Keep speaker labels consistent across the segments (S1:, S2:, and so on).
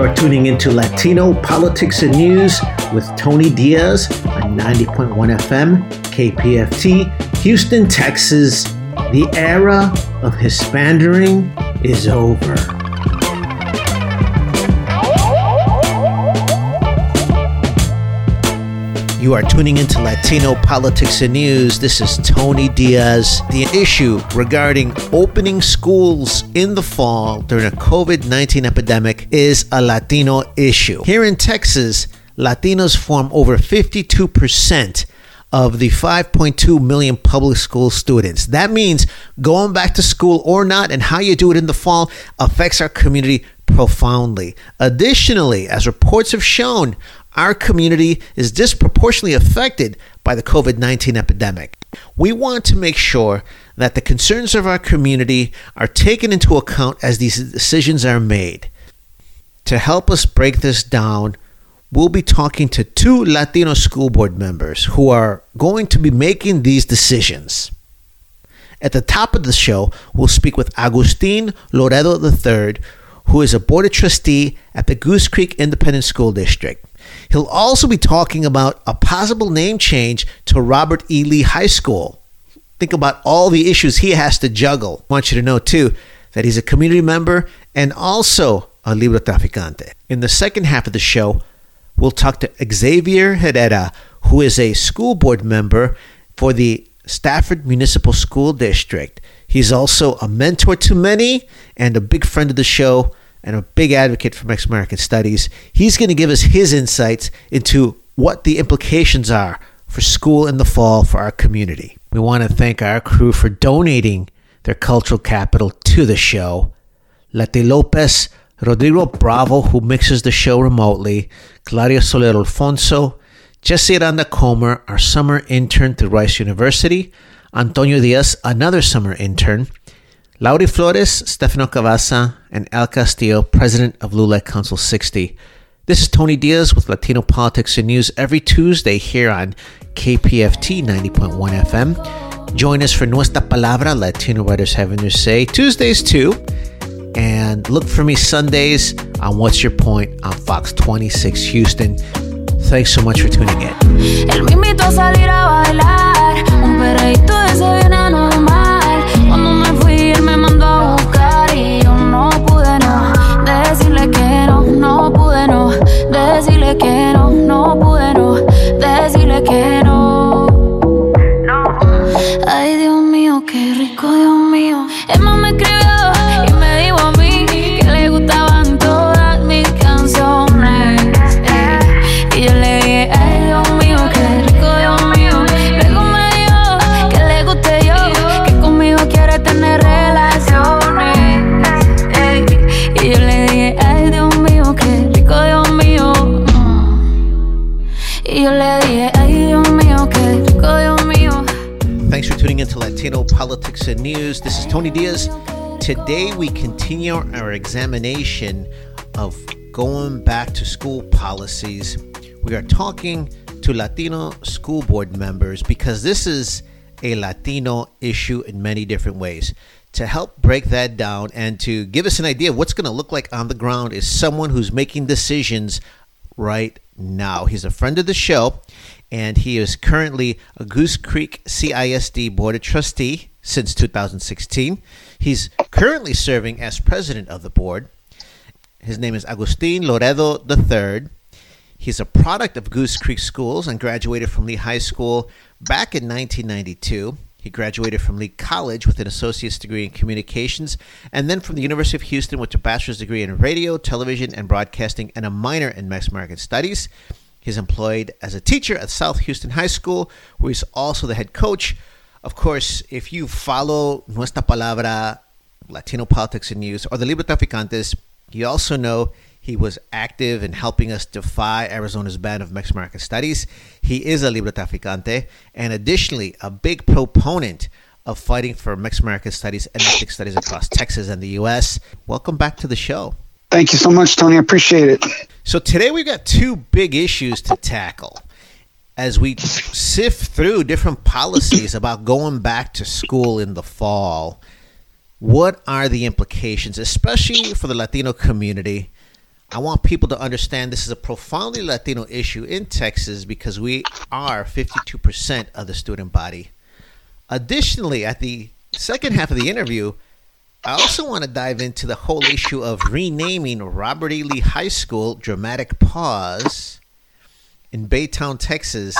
S1: You are tuning into Latino Politics and News with Tony Diaz on 90.1 FM, KPFT, Houston, Texas. The era of Hispandering is over. You are tuning into Latino Politics and News. This is Tony Diaz. The issue regarding opening schools in the fall during a COVID 19 epidemic is a Latino issue. Here in Texas, Latinos form over 52% of the 5.2 million public school students. That means going back to school or not, and how you do it in the fall affects our community profoundly. Additionally, as reports have shown, our community is disproportionately affected by the COVID 19 epidemic. We want to make sure that the concerns of our community are taken into account as these decisions are made. To help us break this down, we'll be talking to two Latino school board members who are going to be making these decisions. At the top of the show, we'll speak with Agustin Loredo III, who is a board of trustee at the Goose Creek Independent School District. He'll also be talking about a possible name change to Robert E. Lee High School. Think about all the issues he has to juggle. I want you to know, too, that he's a community member and also a Libro Traficante. In the second half of the show, we'll talk to Xavier Herrera, who is a school board member for the Stafford Municipal School District. He's also a mentor to many and a big friend of the show and a big advocate for Mexican American studies. He's going to give us his insights into what the implications are for school in the fall for our community. We want to thank our crew for donating their cultural capital to the show. Leti Lopez, Rodrigo Bravo, who mixes the show remotely, Claudia Soler Alfonso, Jesse Aranda Comer, our summer intern through Rice University, Antonio Diaz, another summer intern, Laurie Flores, Stefano Cavazza, and Al Castillo, president of LULAC Council 60. This is Tony Diaz with Latino Politics and News every Tuesday here on KPFT 90.1 FM. Join us for Nuestra Palabra, Latino Writers Having Their Say, Tuesdays too. And look for me Sundays on What's Your Point on Fox 26 Houston. Thanks so much for tuning in. Decirle que no, Thanks for tuning into Latino Politics and News. This is Tony Diaz. Today we continue our examination of going back to school policies. We are talking to Latino school board members because this is a Latino issue in many different ways. To help break that down and to give us an idea of what's going to look like on the ground is someone who's making decisions right now. He's a friend of the show, and he is currently a Goose Creek CISD Board of Trustee since 2016. He's currently serving as president of the board. His name is Agustin Loredo III. He's a product of Goose Creek Schools and graduated from Lee High School back in 1992. He graduated from Lee College with an associate's degree in communications, and then from the University of Houston with a bachelor's degree in radio, television, and broadcasting, and a minor in Mexican Studies. He's employed as a teacher at South Houston High School, where he's also the head coach. Of course, if you follow Nuestra Palabra, Latino Politics and News, or the Libro Traficantes, you also know he was active in helping us defy Arizona's ban of Mexican American Studies. He is a Libro Traficante, and additionally, a big proponent of fighting for Mexican American Studies and ethnic studies across Texas and the U.S. Welcome back to the show.
S2: Thank you so much, Tony. I appreciate it.
S1: So today we've got two big issues to tackle as we sift through different policies about going back to school in the fall. What are the implications, especially for the Latino community, I want people to understand this is a profoundly Latino issue in Texas because we are 52% of the student body. Additionally, at the second half of the interview, I also want to dive into the whole issue of renaming Robert E. Lee High School Dramatic Pause in Baytown, Texas,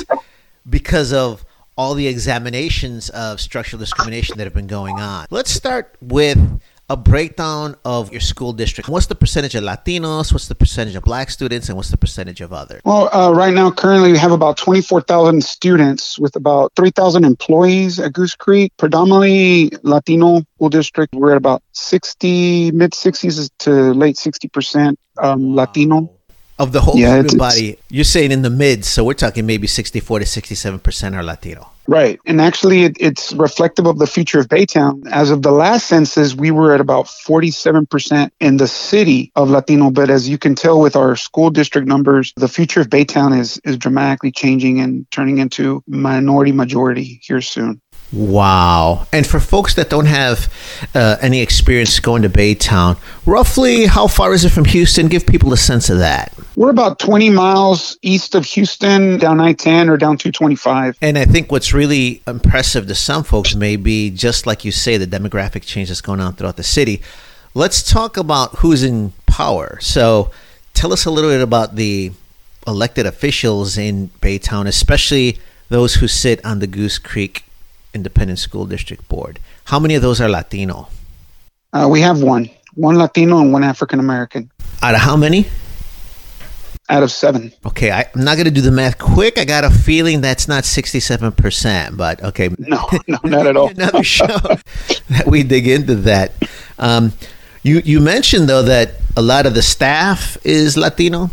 S1: because of all the examinations of structural discrimination that have been going on. Let's start with a breakdown of your school district. What's the percentage of Latinos? What's the percentage of Black students? And what's the percentage of other?
S2: Well, uh, right now, currently, we have about 24,000 students with about 3,000 employees at Goose Creek, predominantly Latino school district. We're at about 60, mid 60s to late 60% um, wow. Latino
S1: of the whole yeah, student body. You're saying in the mid, so we're talking maybe 64 to 67 percent are Latino.
S2: Right, and actually, it, it's reflective of the future of Baytown. As of the last census, we were at about 47 percent in the city of Latino. But as you can tell with our school district numbers, the future of Baytown is is dramatically changing and turning into minority majority here soon.
S1: Wow. And for folks that don't have uh, any experience going to Baytown, roughly how far is it from Houston? Give people a sense of that.
S2: We're about 20 miles east of Houston, down I 10 or down 225.
S1: And I think what's really impressive to some folks may be just like you say, the demographic change that's going on throughout the city. Let's talk about who's in power. So tell us a little bit about the elected officials in Baytown, especially those who sit on the Goose Creek Independent School District Board. How many of those are Latino?
S2: Uh, we have one, one Latino and one African American.
S1: Out of how many?
S2: Out of seven.
S1: Okay, I, am not going to do the math quick. I got a feeling that's not 67%, but okay.
S2: No, no, not at all.
S1: Another show that we dig into that. Um, you, you mentioned, though, that a lot of the staff is Latino.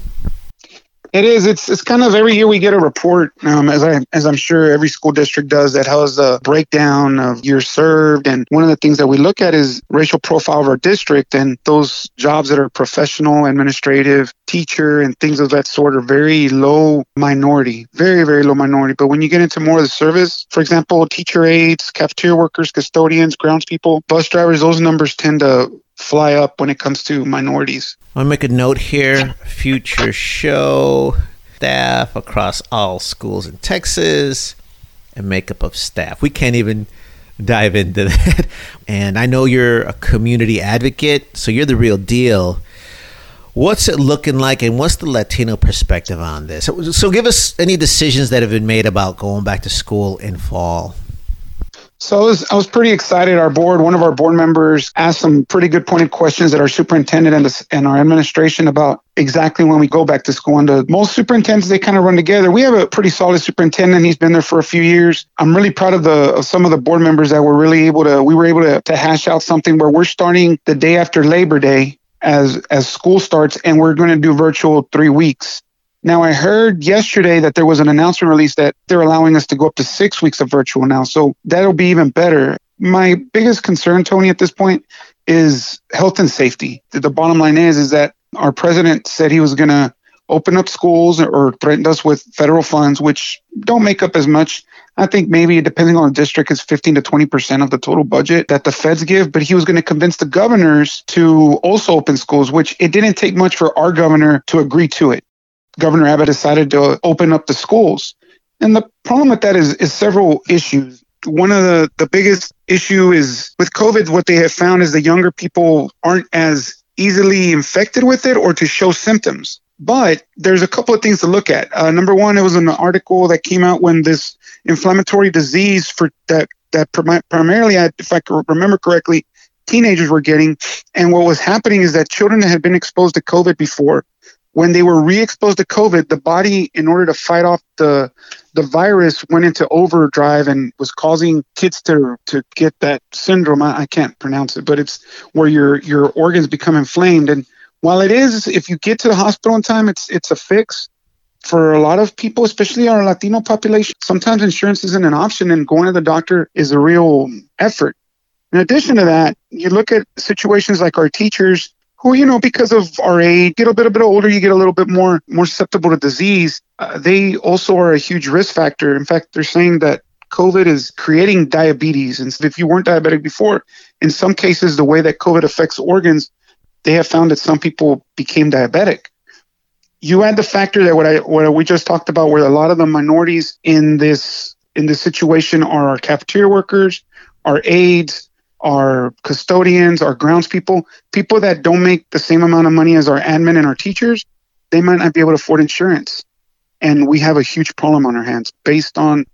S2: It is. It's it's kind of every year we get a report, um, as I as I'm sure every school district does, that has a breakdown of years served. And one of the things that we look at is racial profile of our district, and those jobs that are professional, administrative, teacher, and things of that sort are very low minority, very very low minority. But when you get into more of the service, for example, teacher aides, cafeteria workers, custodians, groundspeople, bus drivers, those numbers tend to fly up when it comes to minorities.
S1: I'll make a note here future show staff across all schools in Texas and makeup of staff. We can't even dive into that. And I know you're a community advocate, so you're the real deal. What's it looking like, and what's the Latino perspective on this? So, give us any decisions that have been made about going back to school in fall.
S2: So I was, I was pretty excited. Our board, one of our board members asked some pretty good pointed questions at our superintendent and, the, and our administration about exactly when we go back to school. And the, most superintendents, they kind of run together. We have a pretty solid superintendent. He's been there for a few years. I'm really proud of the of some of the board members that were really able to, we were able to, to hash out something where we're starting the day after Labor Day as as school starts and we're going to do virtual three weeks now, I heard yesterday that there was an announcement released that they're allowing us to go up to six weeks of virtual now. So that'll be even better. My biggest concern, Tony, at this point is health and safety. The bottom line is, is that our president said he was going to open up schools or threatened us with federal funds, which don't make up as much. I think maybe depending on the district, it's 15 to 20% of the total budget that the feds give. But he was going to convince the governors to also open schools, which it didn't take much for our governor to agree to it. Governor Abbott decided to open up the schools. And the problem with that is, is several issues. One of the, the biggest issue is with COVID, what they have found is the younger people aren't as easily infected with it or to show symptoms. But there's a couple of things to look at. Uh, number one, it was an article that came out when this inflammatory disease for that that primarily, if I remember correctly, teenagers were getting. And what was happening is that children that had been exposed to COVID before when they were re-exposed to COVID, the body, in order to fight off the the virus, went into overdrive and was causing kids to to get that syndrome. I, I can't pronounce it, but it's where your your organs become inflamed. And while it is, if you get to the hospital in time, it's it's a fix. For a lot of people, especially our Latino population, sometimes insurance isn't an option, and going to the doctor is a real effort. In addition to that, you look at situations like our teachers who, you know, because of our age, get a bit, a bit older, you get a little bit more, more susceptible to disease. Uh, they also are a huge risk factor. In fact, they're saying that COVID is creating diabetes. And if you weren't diabetic before, in some cases, the way that COVID affects organs, they have found that some people became diabetic. You add the factor that what I what we just talked about, where a lot of the minorities in this in this situation are our cafeteria workers, our aides, our custodians, our grounds people, people that don't make the same amount of money as our admin and our teachers, they might not be able to afford insurance. And we have a huge problem on our hands based on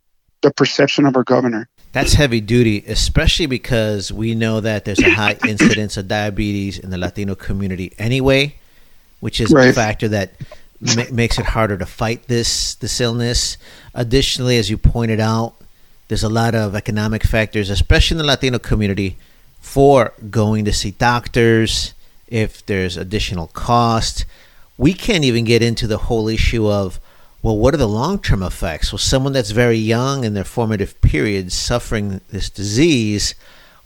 S2: the perception of our governor.
S1: That's heavy duty, especially because we know that there's a high incidence of diabetes in the Latino community anyway, which is right. a factor that ma- makes it harder to fight this this illness. Additionally, as you pointed out, there's a lot of economic factors, especially in the Latino community, for going to see doctors. If there's additional cost, we can't even get into the whole issue of well, what are the long term effects? Well, someone that's very young in their formative periods suffering this disease,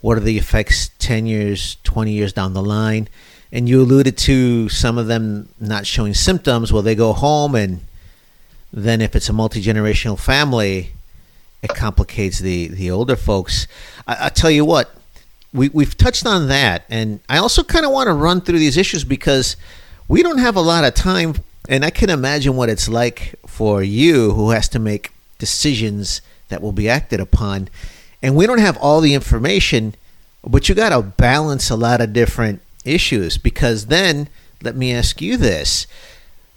S1: what are the effects 10 years, 20 years down the line? And you alluded to some of them not showing symptoms. Well, they go home, and then if it's a multi generational family, it complicates the, the older folks. I, I tell you what, we, we've touched on that. And I also kind of want to run through these issues because we don't have a lot of time and I can imagine what it's like for you who has to make decisions that will be acted upon. And we don't have all the information, but you got to balance a lot of different issues because then let me ask you this.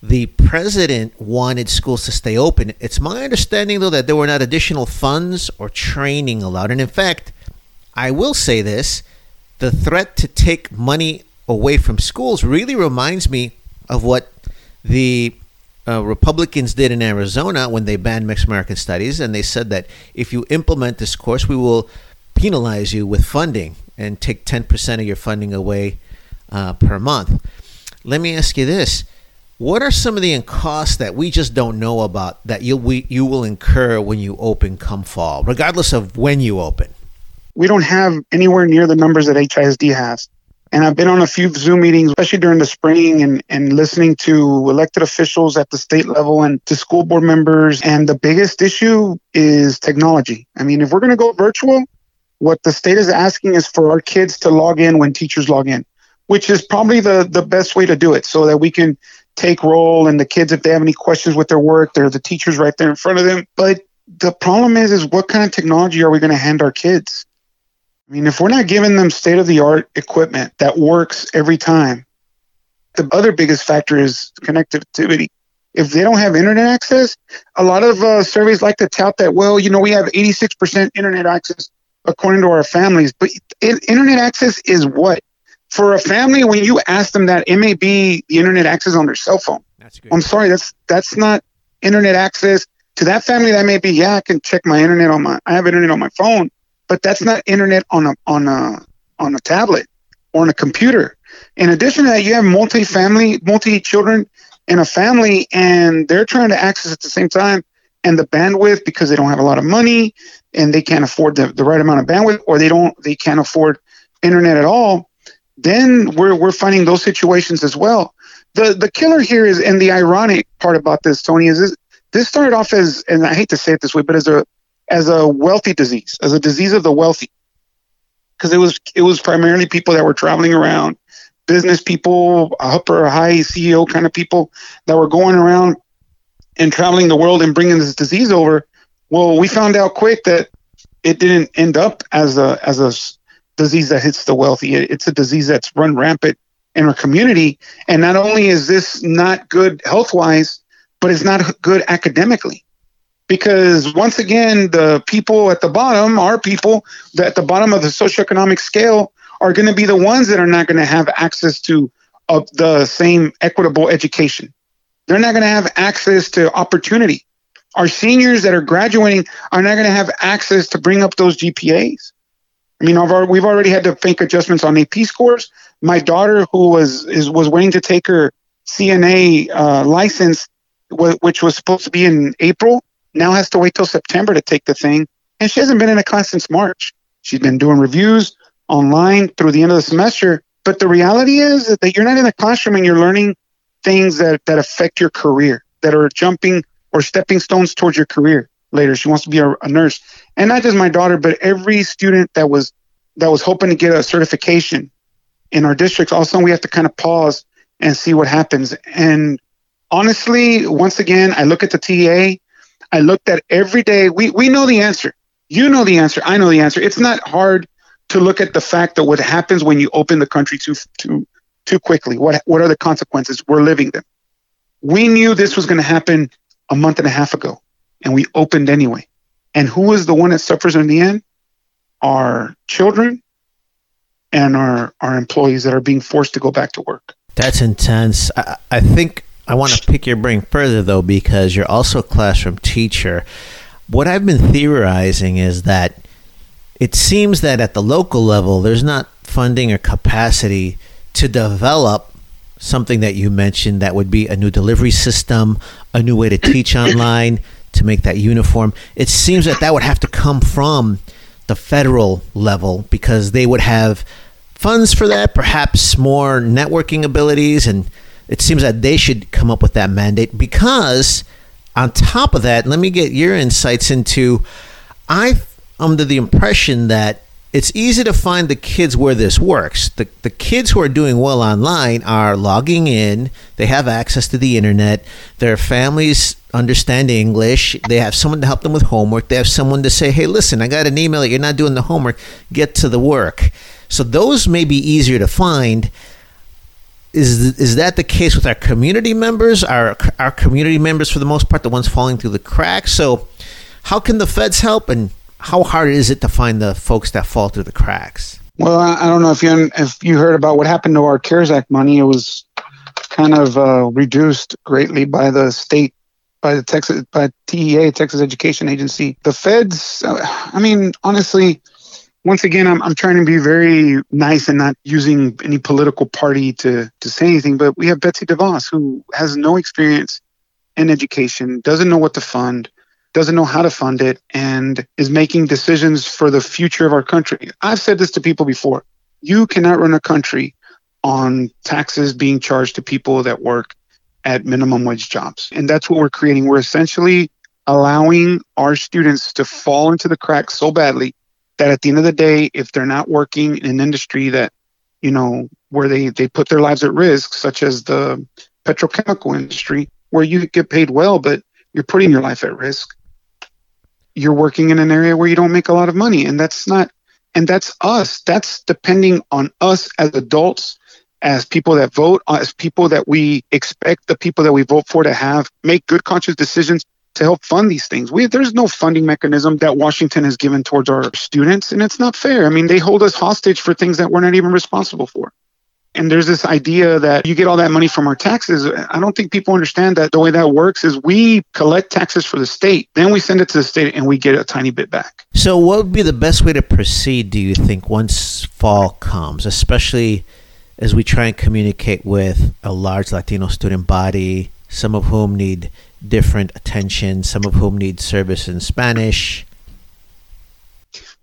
S1: The president wanted schools to stay open. It's my understanding, though, that there were not additional funds or training allowed. And in fact, I will say this the threat to take money away from schools really reminds me of what the uh, Republicans did in Arizona when they banned Mexican American studies, and they said that if you implement this course, we will penalize you with funding and take 10% of your funding away uh, per month. Let me ask you this. What are some of the costs that we just don't know about that you we, you will incur when you open come fall, regardless of when you open?
S2: We don't have anywhere near the numbers that HISD has. And I've been on a few Zoom meetings, especially during the spring, and, and listening to elected officials at the state level and to school board members. And the biggest issue is technology. I mean, if we're going to go virtual, what the state is asking is for our kids to log in when teachers log in, which is probably the, the best way to do it so that we can take roll and the kids, if they have any questions with their work, there's the teachers right there in front of them. But the problem is, is what kind of technology are we going to hand our kids? I mean, if we're not giving them state of the art equipment that works every time, the other biggest factor is connectivity. If they don't have internet access, a lot of uh, surveys like to tout that, well, you know, we have 86% internet access according to our families. But internet access is what? For a family, when you ask them that, it may be the internet access on their cell phone. that's good. I'm sorry, that's that's not internet access. To that family, that may be, yeah, I can check my internet on my, I have internet on my phone but that's not internet on a on a on a tablet or on a computer. In addition to that, you have multi-family, multi-children in a family, and they're trying to access at the same time. And the bandwidth, because they don't have a lot of money and they can't afford the, the right amount of bandwidth, or they don't they can't afford internet at all, then we're we're finding those situations as well. The the killer here is, and the ironic part about this, Tony, is this, this started off as, and I hate to say it this way, but as a as a wealthy disease, as a disease of the wealthy, because it was it was primarily people that were traveling around, business people, upper high CEO kind of people that were going around and traveling the world and bringing this disease over. Well, we found out quick that it didn't end up as a as a disease that hits the wealthy. It's a disease that's run rampant in our community. And not only is this not good health wise, but it's not good academically because once again, the people at the bottom, our people at the bottom of the socioeconomic scale, are going to be the ones that are not going to have access to uh, the same equitable education. They're not going to have access to opportunity. Our seniors that are graduating are not going to have access to bring up those GPAs. I mean, we've already had to make adjustments on AP scores. My daughter, who was is was waiting to take her CNA uh, license, which was supposed to be in April, now has to wait till September to take the thing. And she hasn't been in a class since March. She's been doing reviews online through the end of the semester. But the reality is that you're not in the classroom and you're learning things that, that affect your career, that are jumping or stepping stones towards your career later. She wants to be a, a nurse. And not just my daughter, but every student that was that was hoping to get a certification in our districts, all of a sudden we have to kind of pause and see what happens. And honestly, once again, I look at the TEA. I looked at every day. We we know the answer. You know the answer. I know the answer. It's not hard to look at the fact that what happens when you open the country too too too quickly. What what are the consequences? We're living them. We knew this was going to happen a month and a half ago, and we opened anyway. And who is the one that suffers in the end? Our children and our our employees that are being forced to go back to work.
S1: That's intense. I, I think I want to pick your brain further though, because you're also a classroom teacher. What I've been theorizing is that it seems that at the local level, there's not funding or capacity to develop something that you mentioned that would be a new delivery system, a new way to teach online, to make that uniform. It seems that that would have to come from the federal level because they would have funds for that, perhaps more networking abilities, and it seems that they should come up with that mandate because on top of that, let me get your insights into I am under the impression that it's easy to find the kids where this works. The, the kids who are doing well online are logging in, they have access to the internet, their families understand English, they have someone to help them with homework, they have someone to say, hey, listen, I got an email that you're not doing the homework, get to the work. So those may be easier to find. Is, is that the case with our community members? Are our community members, for the most part, the ones falling through the cracks? So, how can the feds help, and how hard is it to find the folks that fall through the cracks?
S2: Well, I don't know if you if you heard about what happened to our CARES Act money. It was kind of uh, reduced greatly by the state, by the Texas, by TEA, Texas Education Agency. The feds. Uh, I mean, honestly, once again, I'm I'm trying to be very nice and not using any political party to to say anything. But we have Betsy DeVos, who has no experience in education, doesn't know what to fund doesn't know how to fund it, and is making decisions for the future of our country. I've said this to people before. You cannot run a country on taxes being charged to people that work at minimum wage jobs. And that's what we're creating. We're essentially allowing our students to fall into the cracks so badly that at the end of the day, if they're not working in an industry that, you know, where they, they put their lives at risk, such as the petrochemical industry, where you get paid well, but you're putting your life at risk, you're working in an area where you don't make a lot of money and that's not and that's us. That's depending on us as adults as people that vote uh, as people that we expect the people that we vote for to have make good conscious decisions to help fund these things. We there's no funding mechanism that washington has given towards our students and it's not fair. I mean they hold us hostage for things that we're not even responsible for and there's this idea that you get all that money from our taxes. I don't think people understand that the way that works is we collect taxes for the state, then we send it to the state and we get a tiny bit back.
S1: So, what would be the best way to proceed, do you think, once fall comes, especially as we try and communicate with a large Latino student body, some of whom need different attention, some of whom need service in Spanish?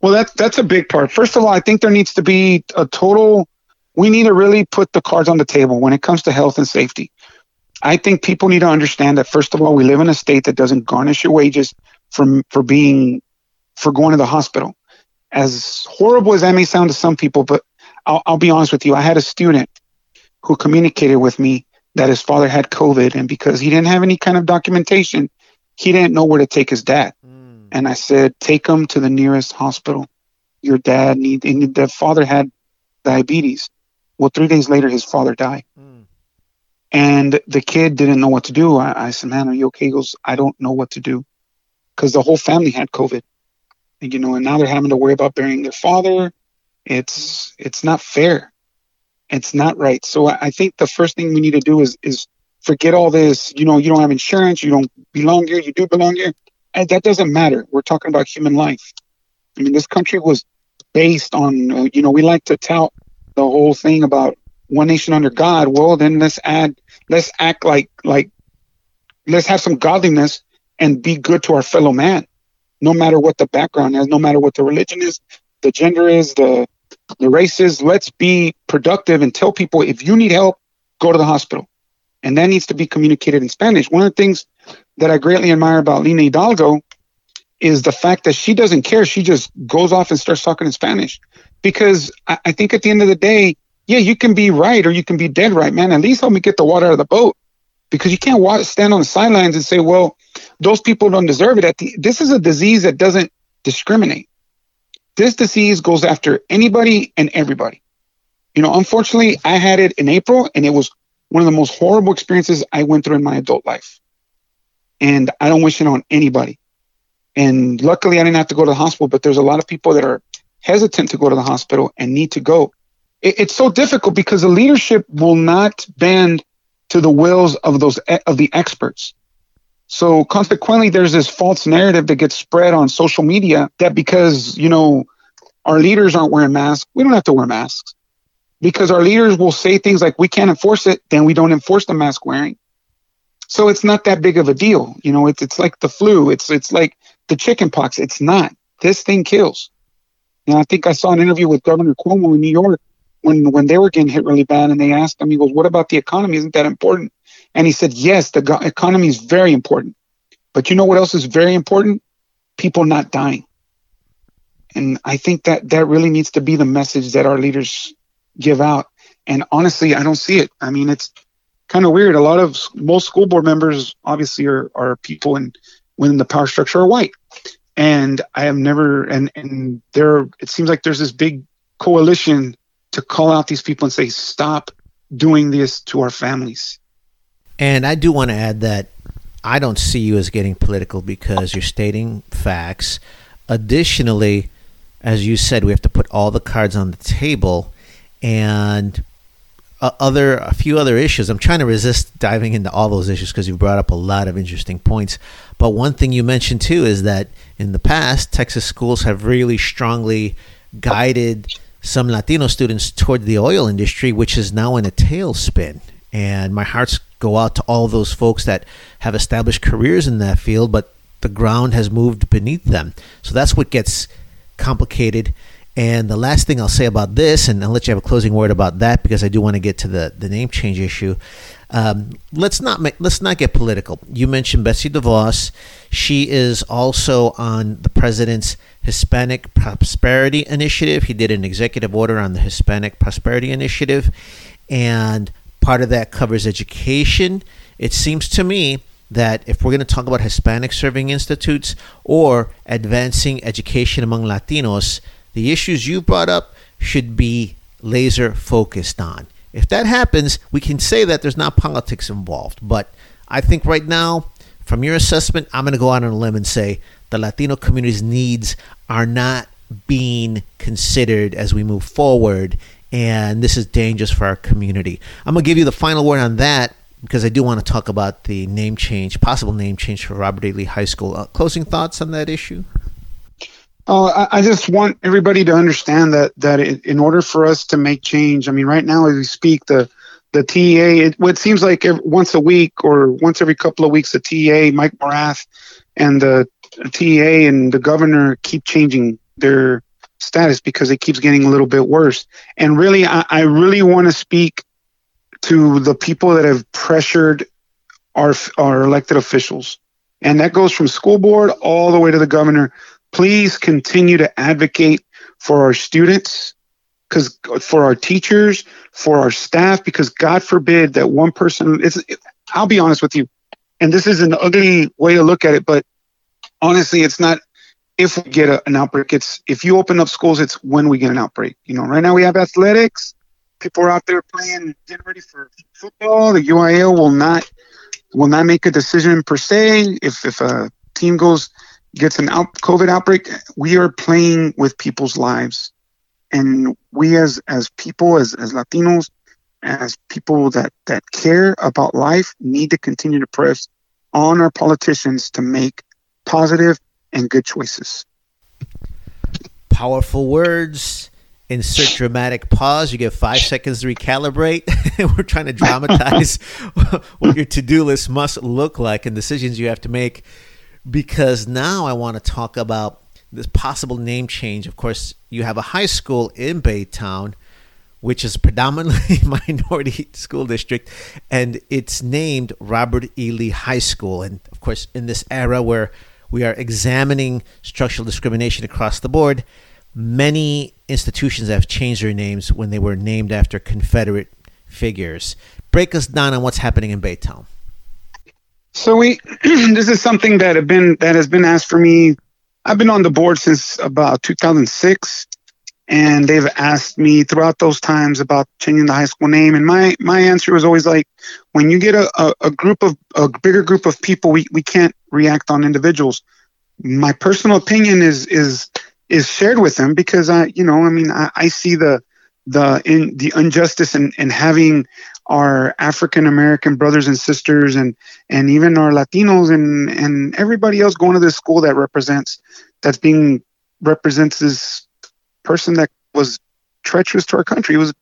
S2: Well, that's that's a big part. First of all, I think there needs to be a total we need to really put the cards on the table when it comes to health and safety. I think people need to understand that first of all, we live in a state that doesn't garnish your wages from for being for going to the hospital. As horrible as that may sound to some people, but I'll, I'll be honest with you. I had a student who communicated with me that his father had COVID, and because he didn't have any kind of documentation, he didn't know where to take his dad. Mm. And I said, take him to the nearest hospital. Your dad need. And the father had diabetes. Well, three days later, his father died. Mm. And the kid didn't know what to do. I, I, said, Man, are you okay? He goes, I don't know what to do. Because the whole family had COVID. And, you know, and now they're having to worry about burying their father. It's it's not fair. It's not right. So I, I think the first thing we need to do is is forget all this, you know, you don't have insurance, you don't belong here, you do belong here. And that doesn't matter. We're talking about human life. I mean, this country was based on, uh, you know, we like to tout the whole thing about one nation under God, well then let's add let's act like like let's have some godliness and be good to our fellow man, no matter what the background is, no matter what the religion is, the gender is, the the race is. Let's be productive and tell people if you need help, go to the hospital. And that needs to be communicated in Spanish. One of the things that I greatly admire about Lina Hidalgo is the fact that she doesn't care. She just goes off and starts talking in Spanish because I, I think at the end of the day, yeah, you can be right or you can be dead right, man. At least help me get the water out of the boat because you can't watch, stand on the sidelines and say, well, those people don't deserve it. The, this is a disease that doesn't discriminate. This disease goes after anybody and everybody. You know, unfortunately, I had it in April and it was one of the most horrible experiences I went through in my adult life. And I don't wish it on anybody. And luckily, I didn't have to go to the hospital, but there's a lot of people that are hesitant to go to the hospital and need to go. It, it's so difficult because the leadership will not bend to the wills of those of the experts. So consequently, there's this false narrative that gets spread on social media that because you know our leaders aren't wearing masks, we don't have to wear masks. Because our leaders will say things like we can't enforce it, then we don't enforce the mask wearing. So it's not that big of a deal. You know, it's it's like the flu. It's it's like the chicken pox. It's not. This thing kills. And I think I saw an interview with Governor Cuomo in New York when when they were getting hit really bad, and they asked him, he goes, "What about the economy? Isn't that important?" And he said, "Yes, the go- economy is very important, but you know what else is very important? People not dying." And I think that that really needs to be the message that our leaders give out. And honestly, I don't see it. I mean, it's kind of weird. A lot of most school board members obviously are, are people in within the power structure are white. And I have never and and there it seems like there's this big coalition to call out these people and say, stop doing this to our families.
S1: And I do want to add that I don't see you as getting political because you're stating facts. Additionally, as you said, we have to put all the cards on the table and uh, other a few other issues. I'm trying to resist diving into all those issues because you've brought up a lot of interesting points. But one thing you mentioned too is that in the past, Texas schools have really strongly guided some Latino students toward the oil industry, which is now in a tailspin. And my hearts go out to all those folks that have established careers in that field, but the ground has moved beneath them. So that's what gets complicated. And the last thing I'll say about this, and I'll let you have a closing word about that because I do want to get to the, the name change issue. Um, let's not make, let's not get political. You mentioned Betsy DeVos. She is also on the president's Hispanic Prosperity Initiative. He did an executive order on the Hispanic Prosperity Initiative, and part of that covers education. It seems to me that if we're going to talk about Hispanic serving institutes or advancing education among Latinos, the issues you brought up should be laser focused on. If that happens, we can say that there's not politics involved. But I think right now, from your assessment, I'm going to go out on a limb and say the Latino community's needs are not being considered as we move forward. And this is dangerous for our community. I'm going to give you the final word on that because I do want to talk about the name change, possible name change for Robert E. Lee High School. Uh, closing thoughts on that issue?
S2: Oh, I, I just want everybody to understand that that in order for us to make change, I mean, right now as we speak, the the TEA, it, it seems like every, once a week or once every couple of weeks, the TEA, Mike Morath, and the TEA and the governor keep changing their status because it keeps getting a little bit worse. And really, I, I really want to speak to the people that have pressured our our elected officials, and that goes from school board all the way to the governor please continue to advocate for our students because for our teachers for our staff because god forbid that one person is i'll be honest with you and this is an ugly way to look at it but honestly it's not if we get a, an outbreak it's if you open up schools it's when we get an outbreak. You know right now we have athletics. People are out there playing getting ready for football. The uil will not will not make a decision per se. If if a team goes gets an out COVID outbreak, we are playing with people's lives. And we as as people, as, as Latinos, as people that, that care about life, need to continue to press on our politicians to make positive and good choices.
S1: Powerful words. Insert dramatic pause. You get five seconds to recalibrate. We're trying to dramatize what your to do list must look like and decisions you have to make because now I want to talk about this possible name change. Of course, you have a high school in Baytown, which is predominantly minority school district, and it's named Robert E. Lee High School. And of course, in this era where we are examining structural discrimination across the board, many institutions have changed their names when they were named after Confederate figures. Break us down on what's happening in Baytown.
S2: So we, this is something that have been that has been asked for me. I've been on the board since about 2006, and they've asked me throughout those times about changing the high school name. And my my answer was always like, when you get a, a, a group of a bigger group of people, we, we can't react on individuals. My personal opinion is is is shared with them because I, you know, I mean, I, I see the the in the injustice in, in having our African American brothers and sisters and and even our Latinos and and everybody else going to this school that represents that's being represents this person that was treacherous to our country. He was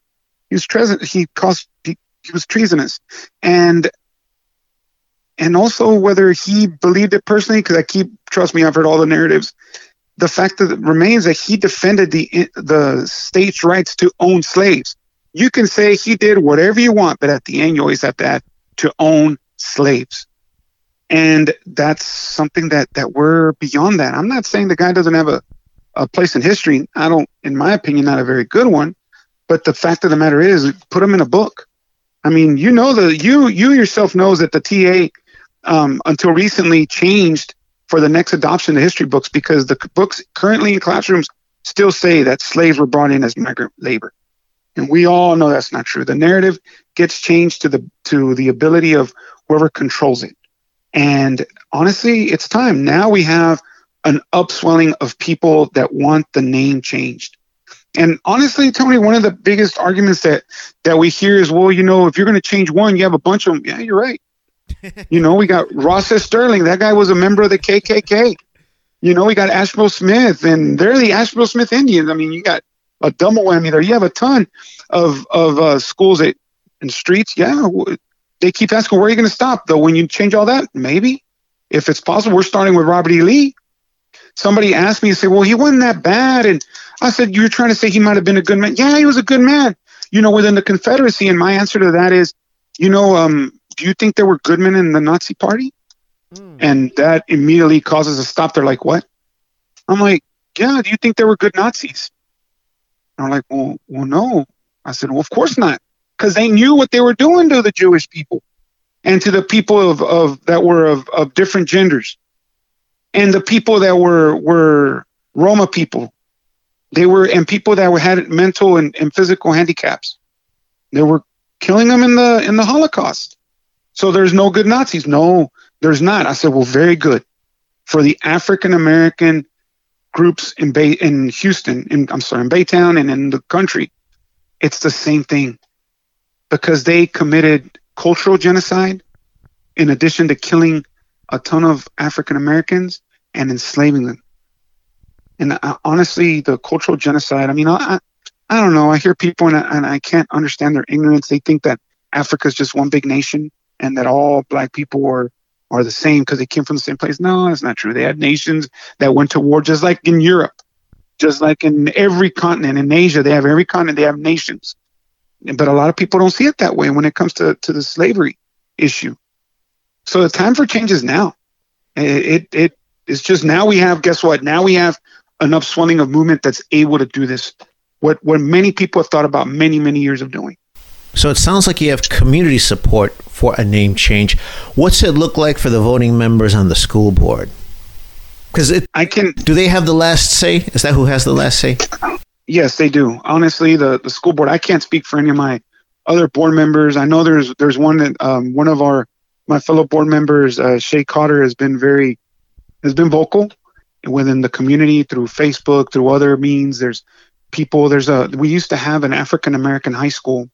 S2: he was treason he caused he, he was treasonous and and also whether he believed it personally because I keep trust me I've heard all the narratives the fact that remains that he defended the the state's rights to own slaves. You can say he did whatever you want, but at the end, you always have to to own slaves, and that's something that that we're beyond that. I'm not saying the guy doesn't have a a place in history. I don't, in my opinion, not a very good one. But the fact of the matter is, put him in a book. I mean, you know the you you yourself knows that the TEA um, until recently changed for the next adoption of history books because the books currently in classrooms still say that slaves were brought in as migrant labor. And we all know that's not true. The narrative gets changed to the to the ability of whoever controls it. And honestly, it's time. Now we have an upswelling of people that want the name changed. And honestly, Tony, one of the biggest arguments that that we hear is, well, you know, if you're going to change one, you have a bunch of them. Yeah, you're right you know, we got Ross S. Sterling. That guy was a member of the KKK. You know, we got Ashbel Smith, and they're the Ashbel Smith Indians. I mean, you got a double whammy there. You have a ton of of uh, schools that and streets. Yeah, they keep asking where are you going to stop though. When you change all that, maybe if it's possible, we're starting with Robert E. Lee. Somebody asked me, and said, well, he wasn't that bad, and I said, you're trying to say he might have been a good man. Yeah, he was a good man. You know, within the Confederacy, and my answer to that is, you know, um, do you think there were good men in the Nazi party? Mm. And that immediately causes a stop. They're like, what? I'm like, yeah, do you think there were good Nazis? And I'm like, well, well, no. I said, well, of course not. Because they knew what they were doing to the Jewish people and to the people of, of that were of, of different genders and the people that were were Roma people. They were and people that were had mental and, and physical handicaps. They were killing them in the in the Holocaust. So there's no good Nazis. No, there's not. I said, well, very good. For the African American groups in Bay in Houston, in I'm sorry, in Baytown and in the country, it's the same thing. Because they committed cultural genocide in addition to killing a ton of African Americans and enslaving them. And I, uh, honestly, the cultural genocide, I mean, I, I don't know. I hear people and I, and I can't understand their ignorance. They think that Africa is just one big nation and that all black people are are the same because they came from the same place. No, that's not true. They had nations that went to war just like in Europe, just like in every continent. In Asia, they have every continent, they have nations. But a lot of people don't see it that way when it comes to, to the slavery issue. So the time for change is now. It, it, it it's just now we have, guess what? Now we have an upswelling of movement that's able to do this. What what many people have thought about many, many years of doing.
S1: So it sounds like you have community support for a name change. What's it look like for the voting members on the school board? Because I can. Do they have the last say? Is that who has the last say?
S2: Yes, they do. Honestly, the the school board. I can't speak for any of my other board members. I know there's there's one that um, one of our my fellow board members, uh, Shay Cotter, has been very has been vocal within the community through Facebook, through other means. There's people. There's a we used to have an African American high school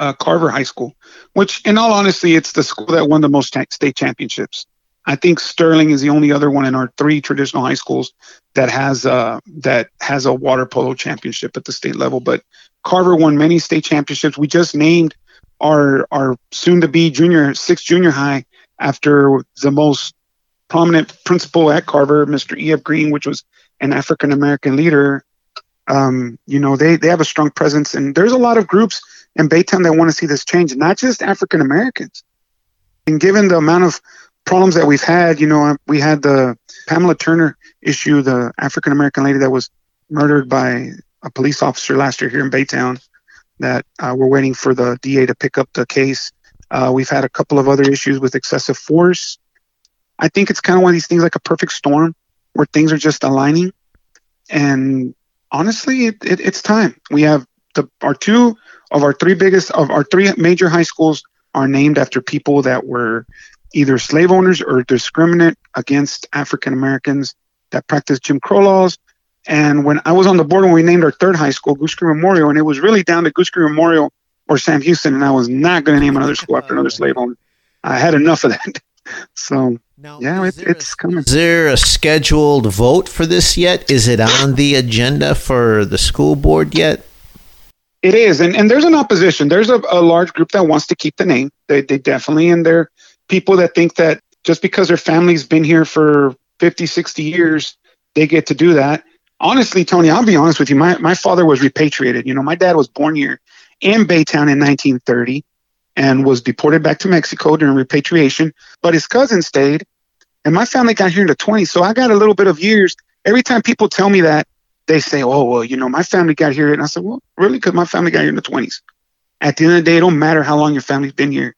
S2: uh, Carver High School, which, in all honesty, it's the school that won the most state championships. I think Sterling is the only other one in our three traditional high schools that has uh, that has a water polo championship at the state level. But Carver won many state championships. We just named our our soon to be junior sixth junior high after the most prominent principal at Carver, Mr. E.F. Green, which was an African American leader. Um, you know, they they have a strong presence, and there's a lot of groups in Baytown that want to see this change, not just African Americans. And given the amount of problems that we've had, you know, we had the Pamela Turner issue, the African American lady that was murdered by a police officer last year here in Baytown that uh, we're waiting for the DA to pick up the case. Uh, we've had a couple of other issues with excessive force. I think it's kind of one of these things like a perfect storm where things are just aligning. And honestly, it, it, it's time. We have the, our two of our three biggest of our three major high schools are named after people that were either slave owners or discriminate against African Americans that practiced Jim Crow laws. And when I was on the board when we named our third high school, Goose Creek Memorial, and it was really down to Goose Creek Memorial or Sam Houston, and I was not going to name another school after another slave owner. I had enough of that. so now, yeah, it, it's
S1: a,
S2: coming.
S1: Is there a scheduled vote for this yet? Is it on the agenda for the school board yet?
S2: It is, and, and there's an opposition. There's a, a large group that wants to keep the name. They, they definitely, and they're people that think that just because their family's been here for 50, 60 years, they get to do that. Honestly, Tony, I'll be honest with you. My, my father was repatriated. You know, my dad was born here in Baytown in 1930 and was deported back to Mexico during repatriation, but his cousin stayed. And my family got here in the 20s. So I got a little bit of years. Every time people tell me that, they say, oh, well, you know, my family got here. And I said, well, really? Because my family got here in the 20s. At the end of the day, it don't matter how long your family's been here.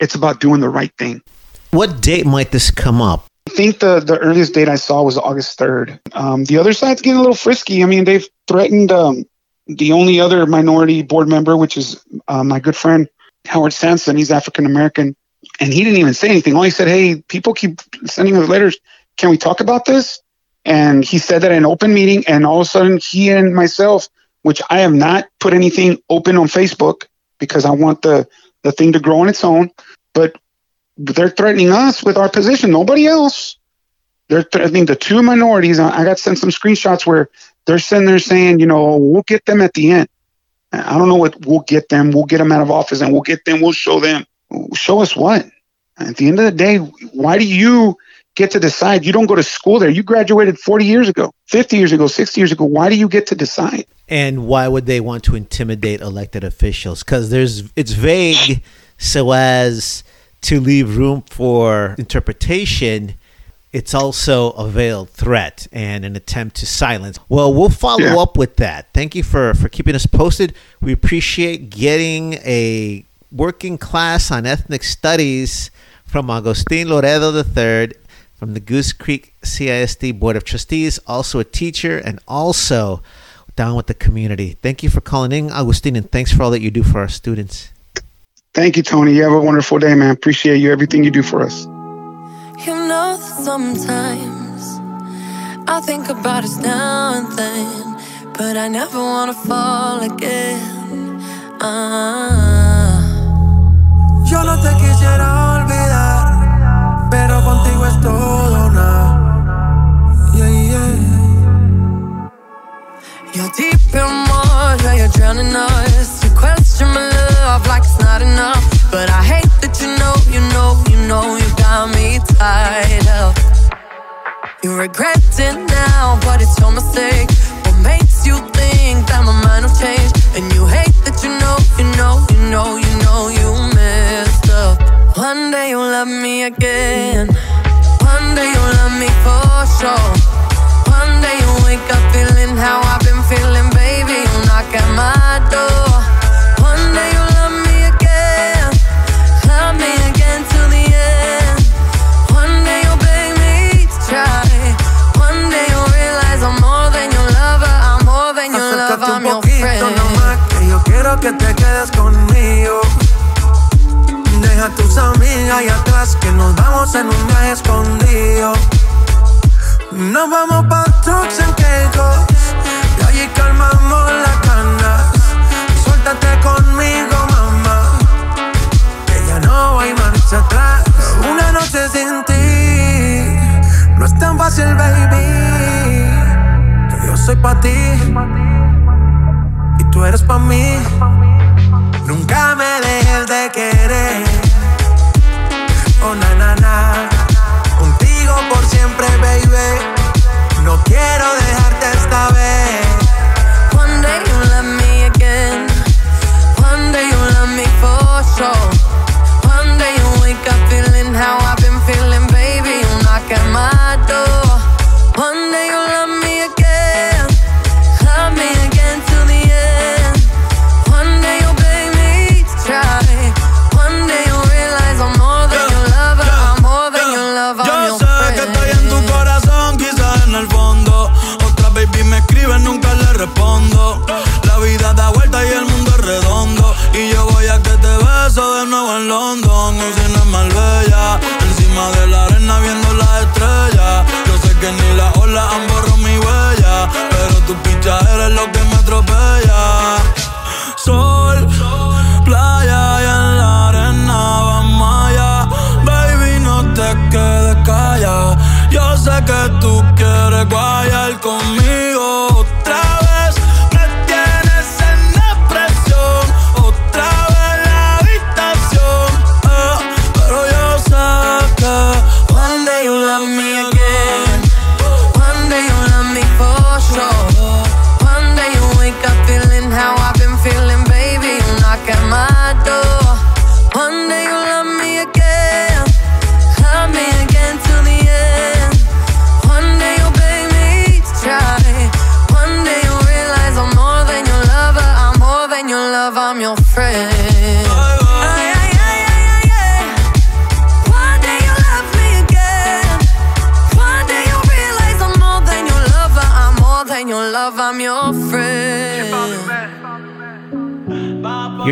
S2: It's about doing the right thing.
S1: What date might this come up?
S2: I think the, the earliest date I saw was August 3rd. Um, the other side's getting a little frisky. I mean, they've threatened um, the only other minority board member, which is uh, my good friend Howard Sampson. He's African American. And he didn't even say anything. All he said, hey, people keep sending us letters. Can we talk about this? And he said that in an open meeting. And all of a sudden, he and myself, which I have not put anything open on Facebook because I want the, the thing to grow on its own. But they're threatening us with our position, nobody else. They're threatening the two minorities. I got sent some screenshots where they're sitting there saying, you know, we'll get them at the end. I don't know what we'll get them. We'll get them out of office and we'll get them. We'll show them. Show us what? At the end of the day, why do you get to decide? You don't go to school there. You graduated 40 years ago, 50 years ago, 60 years ago. Why do you get to decide?
S1: And why would they want to intimidate elected officials? Because there's it's vague so as to leave room for interpretation, it's also a veiled threat and an attempt to silence. Well, we'll follow yeah. up with that. Thank you for, for keeping us posted. We appreciate getting a working class on ethnic studies from Agustin Loredo III from the Goose Creek CISD Board of Trustees, also a teacher and also down with the community. Thank you for calling in, Agustin, and thanks for all that you do for our students.
S2: Thank you, Tony. You have a wonderful day, man. Appreciate you, everything you do for us.
S3: You know, sometimes I think about us now and then, but I never want to fall again. Uh. Yo no te quisiera olvidar, pero contigo es todo nada. Yeah, yeah. You're deep in water, you're drowning us. You question my love like it's not enough. But I hate that you know, you know, you know, you got me tied up. You regret it now, but it's your mistake. What makes you think that my mind will change? And you hate that you know, you know, you know, you know, you messed up. One day you'll love me again. Me for sure. One day you'll wake up feeling how I've been feeling, baby. You'll knock at my door. One day you'll love me again. Love me again till the end. One day you'll beg me to try. One day you'll realize I'm more than your lover. I'm more than your
S4: Acércate
S3: lover. I'm your friend.
S4: nomás, que yo quiero que te quedes conmigo. Deja a tus amigas ahí atrás, que nos vamos en un viaje escondido. Nos vamos pa' trucks en Caicos, y allí calmamos las ganas.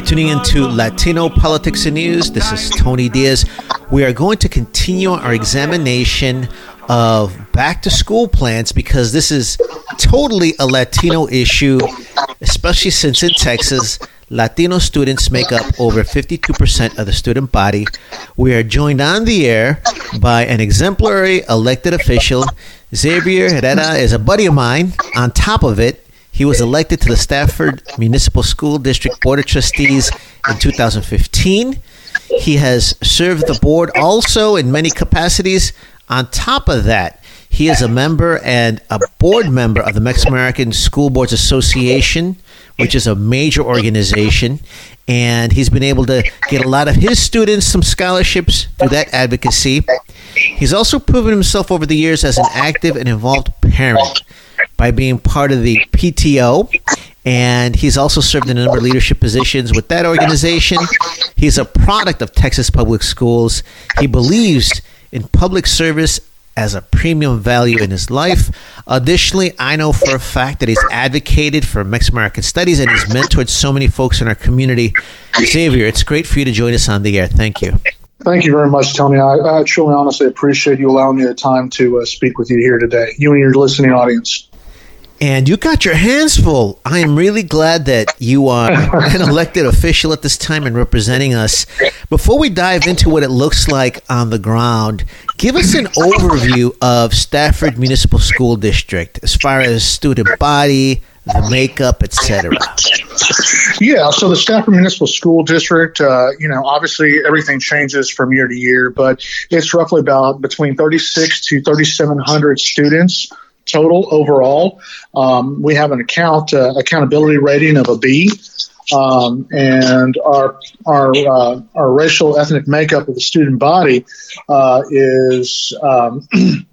S1: Tuning into Latino Politics and News. This is Tony Diaz. We are going to continue our examination of back to school plans because this is totally a Latino issue, especially since in Texas, Latino students make up over 52% of the student body. We are joined on the air by an exemplary elected official. Xavier Herrera is a buddy of mine. On top of it, he was elected to the Stafford Municipal School District Board of Trustees in 2015. He has served the board also in many capacities. On top of that, he is a member and a board member of the Mexican American School Boards Association, which is a major organization. And he's been able to get a lot of his students some scholarships through that advocacy. He's also proven himself over the years as an active and involved parent by being part of the PTO. And he's also served in a number of leadership positions with that organization. He's a product of Texas Public Schools. He believes in public service as a premium value in his life. Additionally, I know for a fact that he's advocated for Mexican American studies and he's mentored so many folks in our community. Xavier, it's great for you to join us on the air. Thank you.
S5: Thank you very much, Tony. I, I truly, honestly appreciate you allowing me the time to uh, speak with you here today, you and your listening audience
S1: and you got your hands full. I am really glad that you are an elected official at this time and representing us. Before we dive into what it looks like on the ground, give us an overview of Stafford Municipal School District as far as student body, the makeup, etc.
S5: Yeah, so the Stafford Municipal School District, uh, you know, obviously everything changes from year to year, but it's roughly about between 36 to 3,700 students total overall. Um, we have an account uh, accountability rating of a B. Um, and our our uh, our racial ethnic makeup of the student body uh, is um,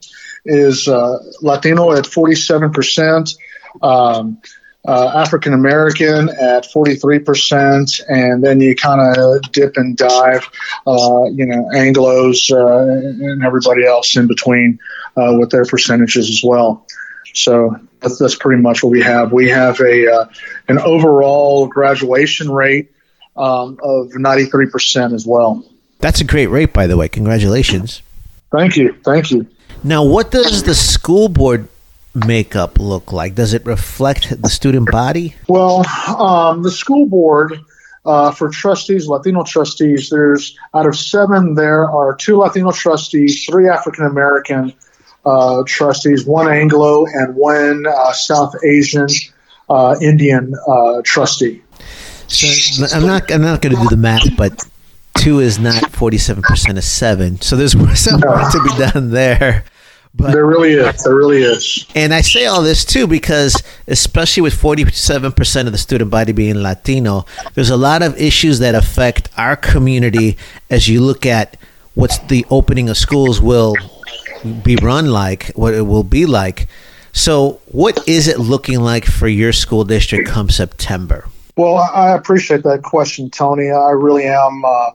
S5: is uh, Latino at 47 percent, um, uh, African American at 43 percent, and then you kind of dip and dive, uh, you know, Anglo's and everybody else in between uh, with their percentages as well. So that's, that's pretty much what we have. We have a uh, an overall graduation rate um, of 93% as well.
S1: That's a great rate, by the way. Congratulations.
S5: Thank you. Thank you.
S1: Now, what does the school board makeup look like? Does it reflect the student body?
S5: Well, um, the school board uh, for trustees, Latino trustees, there's out of seven, there are two Latino trustees, three African American, uh, trustees, one Anglo and one uh, South Asian uh, Indian uh, trustee.
S1: So I'm not I'm not going to do the math, but two is not 47 percent of seven. So there's some work to be done there.
S5: But, there really is. There really is.
S1: And I say all this too because, especially with 47% of the student body being Latino, there's a lot of issues that affect our community as you look at what's the opening of schools will be run like, what it will be like. So, what is it looking like for your school district come September?
S5: Well, I appreciate that question, Tony. I really am. Uh,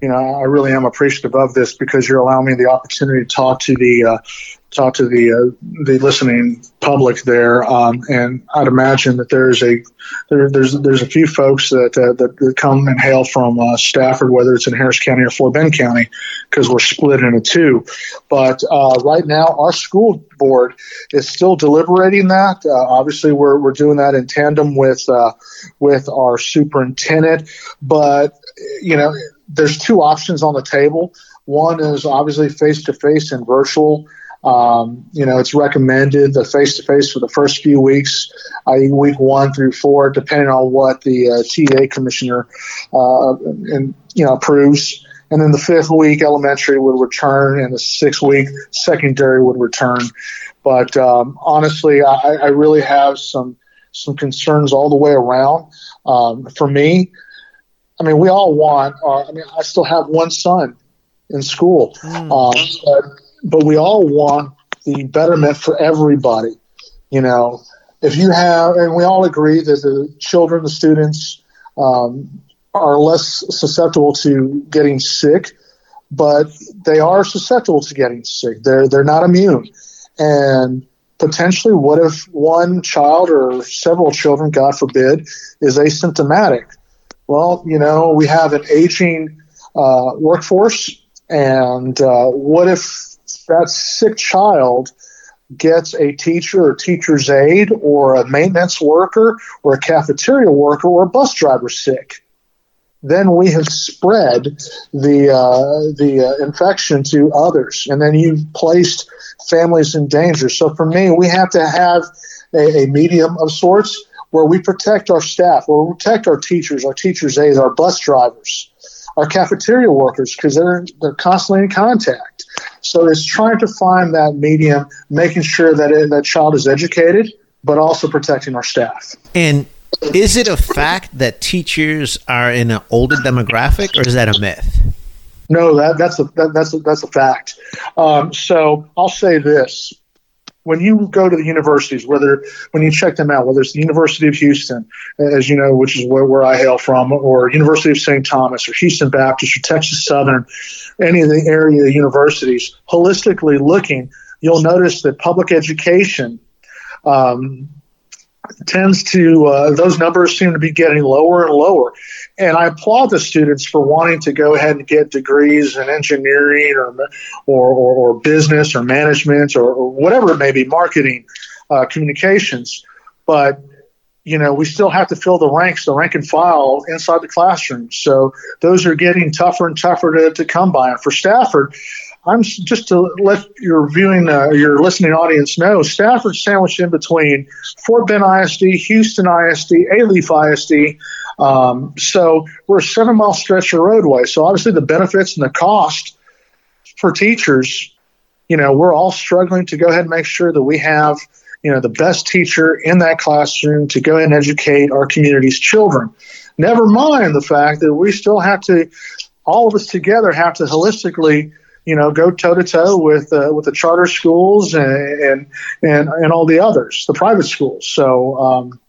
S5: you know, I really am appreciative of this because you're allowing me the opportunity to talk to the uh, talk to the uh, the listening public there, um, and I'd imagine that there's a there, there's there's a few folks that uh, that, that, come and hail from uh, Stafford, whether it's in Harris County or Fort Bend County, because we're split into two. But uh, right now, our school board is still deliberating that. Uh, obviously, we're we're doing that in tandem with uh, with our superintendent. But you know, there's two options on the table. One is obviously face to face and virtual. Um, you know, it's recommended the face to face for the first few weeks, i.e., week one through four, depending on what the uh, TEA commissioner uh, and you know approves. And then the fifth week, elementary would return, and the sixth week, secondary would return. But um, honestly, I, I, really have some some concerns all the way around. Um, for me, I mean, we all want. Uh, I mean, I still have one son in school, mm. but but we all want the betterment for everybody. You know, if you have, and we all agree that the children, the students, um, are less susceptible to getting sick, but they are susceptible to getting sick. They're they're not immune, and potentially, what if one child or several children, God forbid, is asymptomatic? Well, you know, we have an aging uh, workforce, and uh, what if that sick child gets a teacher or teacher's aide or a maintenance worker or a cafeteria worker or a bus driver sick, then we have spread the uh, the uh, infection to others, and then you've placed families in danger. So for me, we have to have a, a medium of sorts where we protect our staff, where we protect our teachers, our teachers' aides, our bus drivers, our cafeteria workers, because they're they're constantly in contact. So it's trying to find that medium, making sure that it, that child is educated, but also protecting our staff.
S1: And is it a fact that teachers are in an older demographic, or is that a myth?
S5: No, that, that's a that, that's a, that's a fact. Um, so I'll say this: when you go to the universities, whether when you check them out, whether it's the University of Houston, as you know, which is where, where I hail from, or University of St. Thomas, or Houston Baptist, or Texas Southern, any of the area universities, holistically looking, you'll notice that public education um, tends to uh, those numbers seem to be getting lower and lower. And I applaud the students for wanting to go ahead and get degrees in engineering or or, or, or business or management or, or, whatever it may be, marketing, uh, communications. But you know, we still have to fill the ranks, the rank and file inside the classroom. So those are getting tougher and tougher to, to come by. And for Stafford, I'm just to let your viewing, uh, your listening audience know, Stafford sandwiched in between Fort Bend ISD, Houston ISD, Alief ISD. Um, so we're a seven mile stretch of roadway. So obviously the benefits and the cost for teachers, you know, we're all struggling to go ahead and make sure that we have, you know, the best teacher in that classroom to go and educate our community's children. Never mind the fact that we still have to, all of us together have to holistically you know, go toe to toe with uh, with the charter schools and, and and all the others, the private schools. So, um,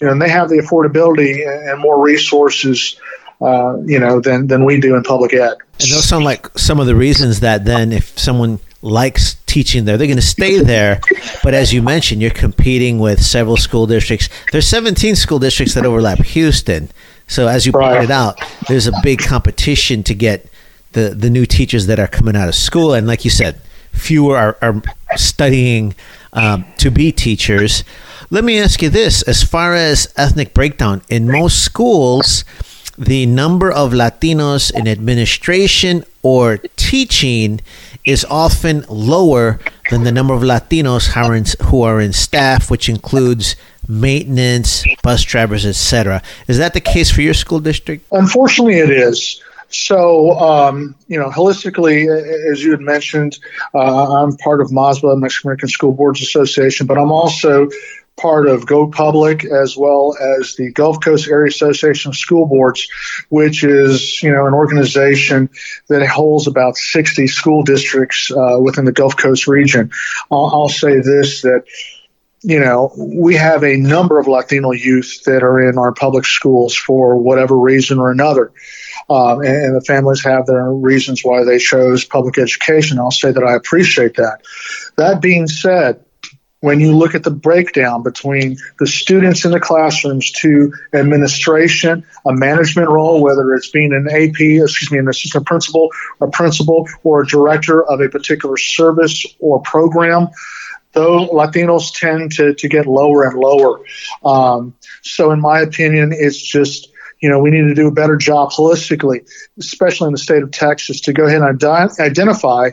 S5: you know, and they have the affordability and more resources, uh, you know, than than we do in public ed.
S1: And those sound like some of the reasons that then, if someone likes teaching there, they're going to stay there. But as you mentioned, you're competing with several school districts. There's 17 school districts that overlap Houston. So as you pointed out, there's a big competition to get the the new teachers that are coming out of school, and like you said, fewer are, are studying um, to be teachers. Let me ask you this: as far as ethnic breakdown in most schools, the number of Latinos in administration or teaching is often lower than the number of Latinos who are in, staff, which includes maintenance, bus drivers, etc. Is that the case for your school district?
S5: Unfortunately, it is. So, um, you know, holistically, as you had mentioned, uh, I'm part of MASBA, Mexican American School Boards Association, but I'm also part of Go Public as well as the Gulf Coast Area Association of School Boards, which is you know an organization that holds about 60 school districts uh, within the Gulf Coast region. I'll, I'll say this that you know, we have a number of Latino youth that are in our public schools for whatever reason or another. Um, and, and, the families have their reasons why they chose public education. I'll say that I appreciate that. That being said, when you look at the breakdown between the students in the classrooms to administration, a management role, whether it's being an AP, excuse me, an assistant principal, a principal, or a director of a particular service or program, though Latinos tend to, to get lower and lower. Um, so, in my opinion, it's just you know, we need to do a better job holistically, especially in the state of Texas, to go ahead and identify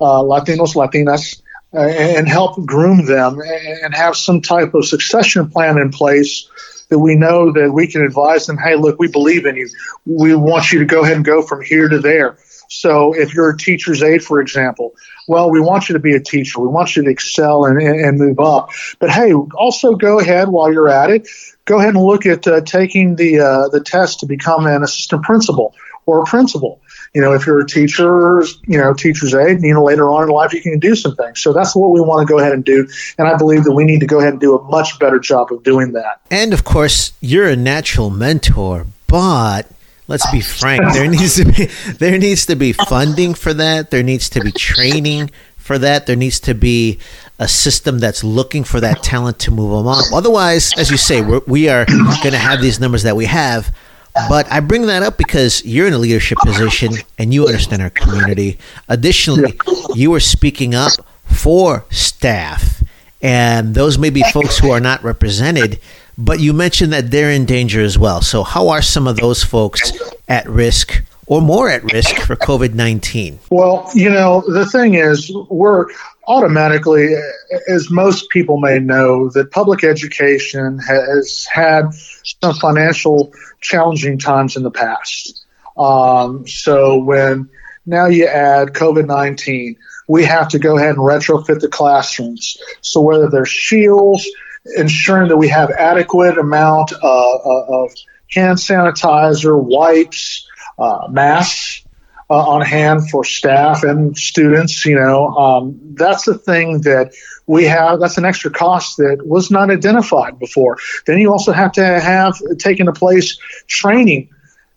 S5: uh, Latinos, Latinas, and help groom them and have some type of succession plan in place that we know that we can advise them, hey, look, we believe in you. We want you to go ahead and go from here to there. So if you're a teacher's aide, for example, well, we want you to be a teacher. We want you to excel and, and move up. But hey, also go ahead while you're at it. Go ahead and look at uh, taking the uh, the test to become an assistant principal or a principal. You know, if you're a teacher, you know, teacher's aide, you know, later on in life you can do some things. So that's what we want to go ahead and do. And I believe that we need to go ahead and do a much better job of doing that.
S1: And of course, you're a natural mentor, but let's be frank there needs to be there needs to be funding for that there needs to be training for that there needs to be a system that's looking for that talent to move them up otherwise as you say we're, we are going to have these numbers that we have but i bring that up because you're in a leadership position and you understand our community additionally you are speaking up for staff and those may be folks who are not represented but you mentioned that they're in danger as well. So, how are some of those folks at risk or more at risk for COVID 19?
S5: Well, you know, the thing is, we're automatically, as most people may know, that public education has had some financial challenging times in the past. Um, so, when now you add COVID 19, we have to go ahead and retrofit the classrooms. So, whether they're shields, ensuring that we have adequate amount uh, uh, of hand sanitizer, wipes, uh, masks uh, on hand for staff and students. You know, um, that's the thing that we have. That's an extra cost that was not identified before. Then you also have to have taken a place training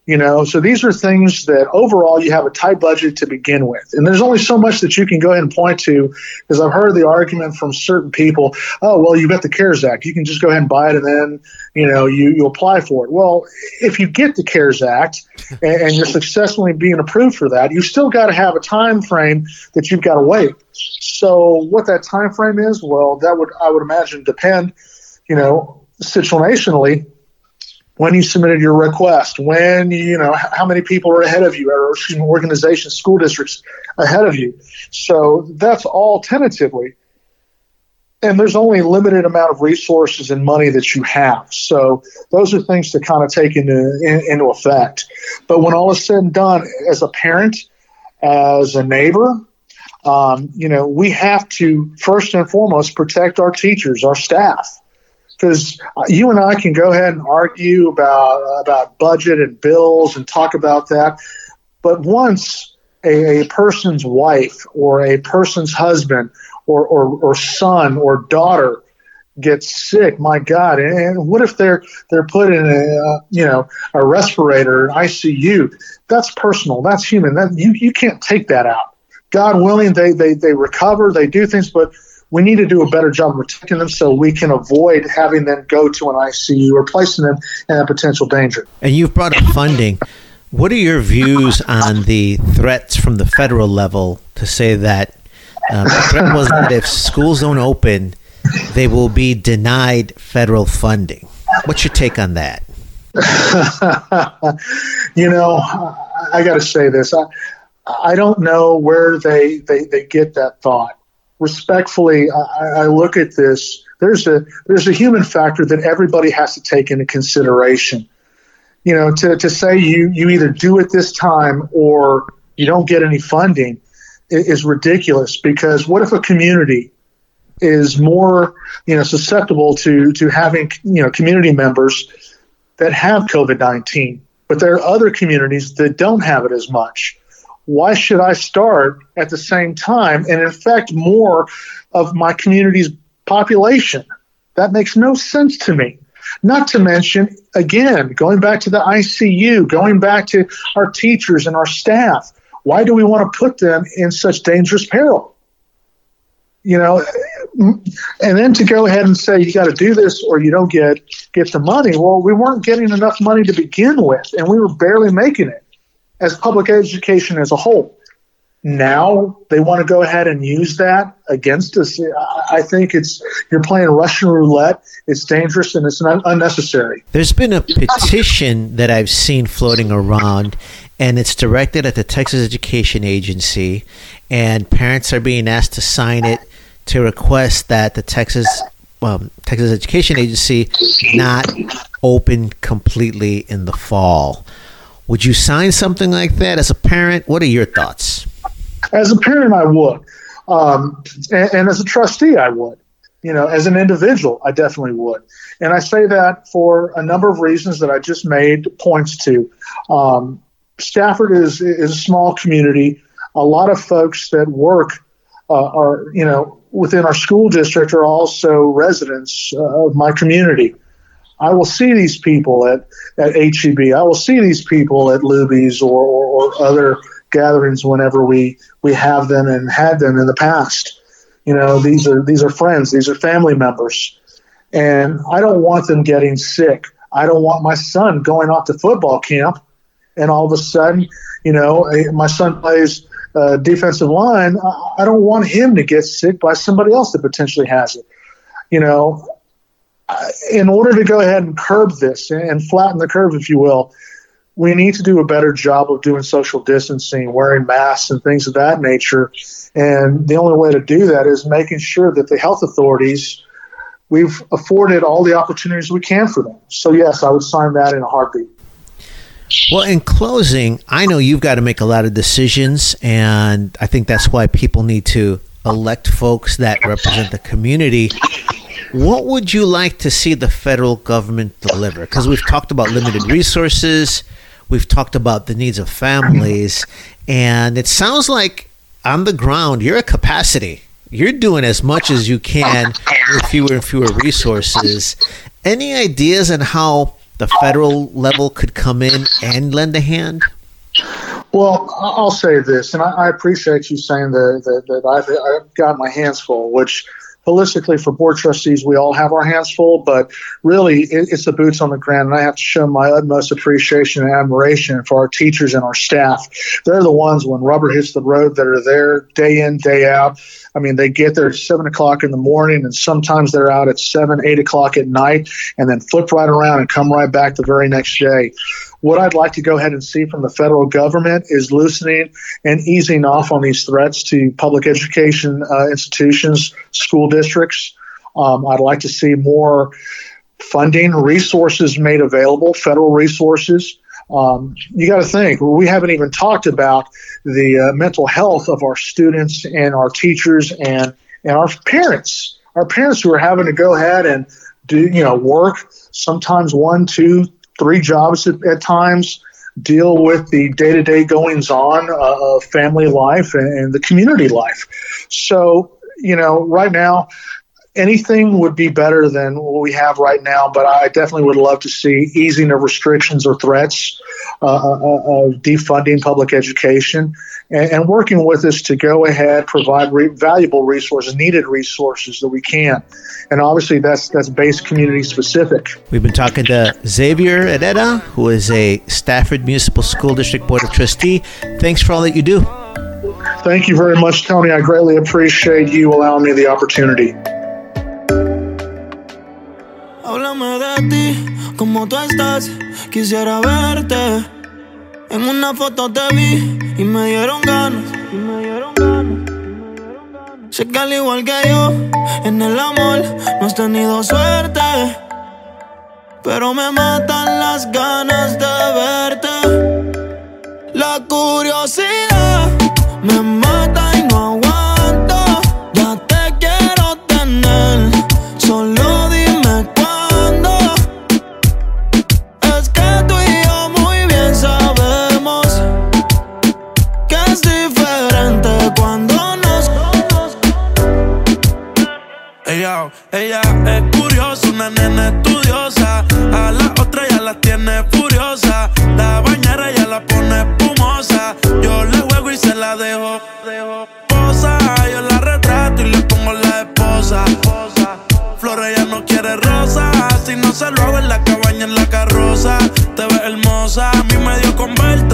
S5: you know, so these are things that overall you have a tight budget to begin with. And there's only so much that you can go ahead and point to because I've heard the argument from certain people, oh, well, you've got the CARES Act. You can just go ahead and buy it and then, you know, you, you apply for it. Well, if you get the CARES Act and, and you're successfully being approved for that, you still got to have a time frame that you've got to wait. So what that time frame is, well, that would, I would imagine, depend, you know, situationally when you submitted your request, when you know how many people are ahead of you, or organizations, school districts ahead of you. So that's all tentatively, and there's only a limited amount of resources and money that you have. So those are things to kind of take into in, into effect. But when all is said and done, as a parent, as a neighbor, um, you know, we have to first and foremost protect our teachers, our staff because you and I can go ahead and argue about about budget and bills and talk about that, but once a, a person's wife or a person's husband or, or, or son or daughter gets sick, my God! And what if they're they're put in a uh, you know a respirator, an ICU? That's personal. That's human. That you you can't take that out. God willing, they they they recover, they do things, but we need to do a better job of protecting them so we can avoid having them go to an ICU or placing them in a potential danger.
S1: And you've brought up funding. What are your views on the threats from the federal level to say that um, the threat was that if schools don't open, they will be denied federal funding? What's your take on that?
S5: you know, I got to say this. I, I don't know where they, they, they get that thought respectfully, I, I look at this. There's a there's a human factor that everybody has to take into consideration. You know, to, to say you you either do it this time or you don't get any funding is ridiculous because what if a community is more you know susceptible to to having you know community members that have COVID nineteen, but there are other communities that don't have it as much why should I start at the same time and infect more of my community's population? That makes no sense to me. Not to mention, again, going back to the ICU, going back to our teachers and our staff. Why do we want to put them in such dangerous peril? You know, and then to go ahead and say you got to do this or you don't get get the money. Well, we weren't getting enough money to begin with, and we were barely making it as public education as a whole. Now they want to go ahead and use that against us. I think it's you're playing Russian roulette. It's dangerous and it's unnecessary.
S1: There's been a petition that I've seen floating around, and it's directed at the Texas Education Agency, and parents are being asked to sign it to request that the Texas um, Texas Education Agency not open completely in the fall. Would you sign something like that as a parent? What are your thoughts?
S5: As a parent, I would, um, and, and as a trustee, I would. You know, as an individual, I definitely would. And I say that for a number of reasons that I just made points to. Um, Stafford is is a small community. A lot of folks that work uh, are, you know, within our school district are also residents uh, of my community. I will see these people at, at HEB. I will see these people at Luby's or, or, or, other gatherings whenever we, we have them and had them in the past. You know, these are these are friends, these are family members. And I don't want them getting sick. I don't want my son going off to football camp and all of a sudden, you know, my son plays uh, defensive line, I don't want him to get sick by somebody else that potentially has it. You know, in order to go ahead and curb this and flatten the curve, if you will, we need to do a better job of doing social distancing, wearing masks, and things of that nature. And the only way to do that is making sure that the health authorities we've afforded all the opportunities we can for them. So yes, I would sign that in a heartbeat.
S1: Well, in closing, I know you've got to make a lot of decisions, and I think that's why people need to elect folks that represent the community. What would you like to see the federal government deliver? Because we've talked about limited resources, we've talked about the needs of families, and it sounds like on the ground, you're a capacity. You're doing as much as you can with fewer and fewer resources. Any ideas on how the federal level could come in and lend a hand?
S5: Well, I'll say this, and I, appreciate you saying that, that, that I've, I've got my hands full, which holistically for board trustees, we all have our hands full, but really it, it's the boots on the ground. And I have to show my utmost appreciation and admiration for our teachers and our staff. They're the ones when rubber hits the road that are there day in, day out. I mean, they get there at seven o'clock in the morning, and sometimes they're out at seven, eight o'clock at night, and then flip right around and come right back the very next day. What I'd like to go ahead and see from the federal government is loosening and easing off on these threats to public education uh, institutions, school districts. Um, I'd like to see more funding, resources made available, federal resources. Um, you got to think, we haven't even talked about the uh, mental health of our students and our teachers and, and our parents. Our parents who are having to go ahead and do, you know, work sometimes one, two, three jobs at, at times, deal with the day to day goings on uh, of family life and, and the community life. So, you know, right now, anything would be better than what we have right now, but I definitely would love to see easing of restrictions or threats uh, uh, uh, of defunding public education and, and, working with us to go ahead, provide re- valuable resources, needed resources that we can. And obviously, that's that's based community specific.
S1: We've been talking to Xavier Herrera, who is a Stafford Municipal School District Board of Trustee. Thanks for all that you do.
S5: Thank you very much, Tony. I greatly appreciate you allowing me the opportunity.
S6: Háblame de ti, cómo tú estás. Quisiera verte. En una foto te vi y me dieron ganas. Y me dieron ganas. Sé que al igual que yo, en el amor no has tenido suerte. Pero me matan las ganas de verte. La curiosidad convertir